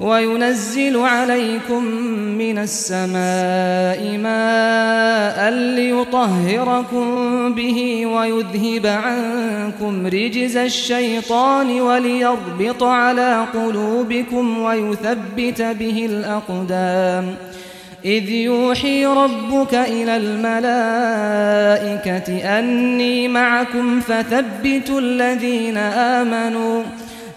وينزل عليكم من السماء ماء ليطهركم به ويذهب عنكم رجز الشيطان وليربط على قلوبكم ويثبت به الأقدام. إذ يوحي ربك إلى الملائكة أني معكم فثبتوا الذين آمنوا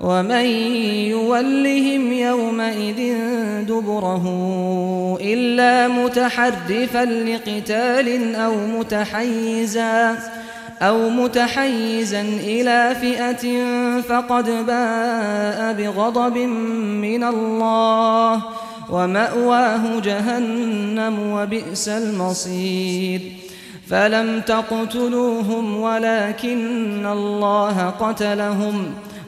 ومن يولهم يومئذ دبره إلا متحرفا لقتال أو متحيزا أو متحيزا إلى فئة فقد باء بغضب من الله ومأواه جهنم وبئس المصير فلم تقتلوهم ولكن الله قتلهم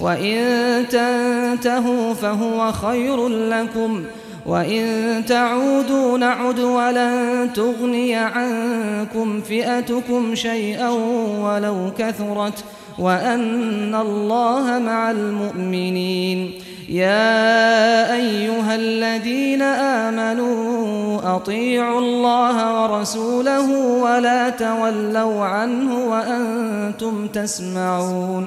وإن تنتهوا فهو خير لكم وإن تعودوا نعد ولن تغني عنكم فئتكم شيئا ولو كثرت وأن الله مع المؤمنين. يا أيها الذين آمنوا أطيعوا الله ورسوله ولا تولوا عنه وأنتم تسمعون.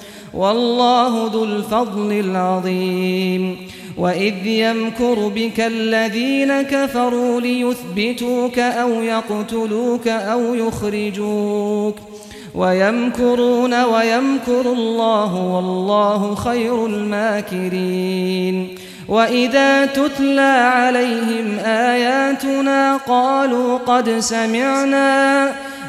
والله ذو الفضل العظيم. وإذ يمكر بك الذين كفروا ليثبتوك أو يقتلوك أو يخرجوك. ويمكرون ويمكر الله والله خير الماكرين. وإذا تتلى عليهم آياتنا قالوا قد سمعنا.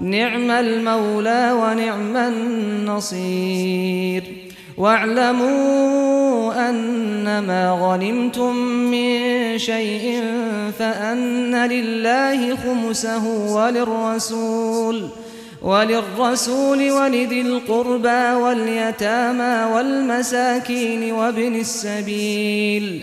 نعم المولى ونعم النصير. واعلموا أنما غنمتم من شيء فأن لله خمسه وللرسول وللرسول ولذي القربى واليتامى والمساكين وابن السبيل.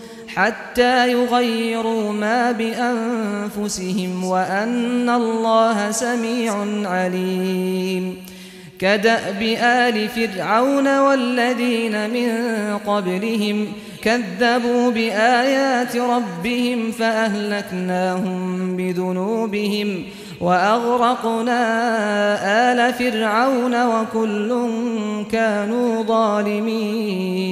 حتى يغيروا ما بأنفسهم وأن الله سميع عليم. كدأب آل فرعون والذين من قبلهم كذبوا بآيات ربهم فأهلكناهم بذنوبهم وأغرقنا آل فرعون وكل كانوا ظالمين.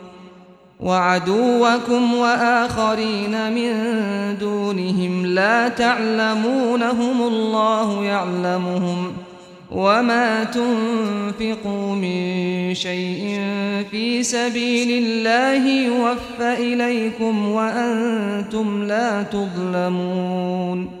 وعدوكم وآخرين من دونهم لا تعلمونهم الله يعلمهم وما تنفقوا من شيء في سبيل الله يوفى إليكم وأنتم لا تظلمون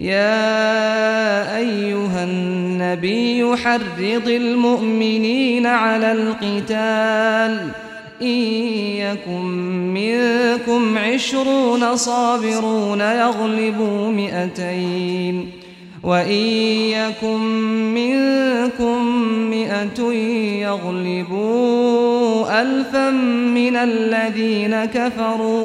يا أيها النبي حرض المؤمنين على القتال إن يكن منكم عشرون صابرون يغلبوا مئتين وإن يكن منكم مئة يغلبوا ألفا من الذين كفروا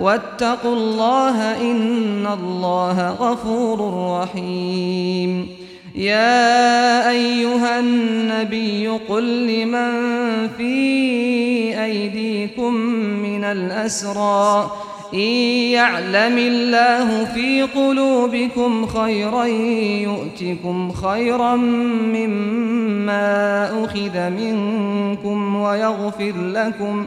واتقوا الله إن الله غفور رحيم. يا أيها النبي قل لمن في أيديكم من الأسرى إن يعلم الله في قلوبكم خيرا يؤتكم خيرا مما أخذ منكم ويغفر لكم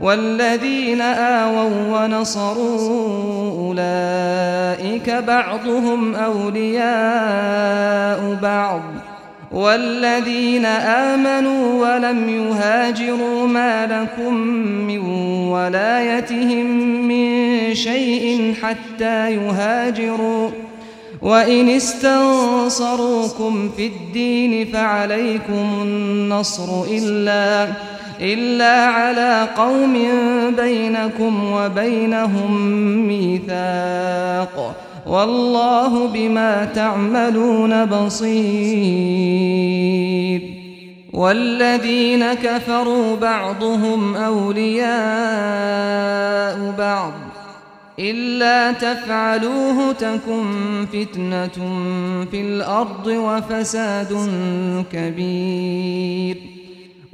والذين آووا ونصروا أولئك بعضهم أولياء بعض والذين آمنوا ولم يهاجروا ما لكم من ولايتهم من شيء حتى يهاجروا وإن استنصروكم في الدين فعليكم النصر إلا إلا على قوم بينكم وبينهم ميثاق. والله بما تعملون بصير. والذين كفروا بعضهم أولياء بعض. إلا تفعلوه تكن فتنة في الأرض وفساد كبير.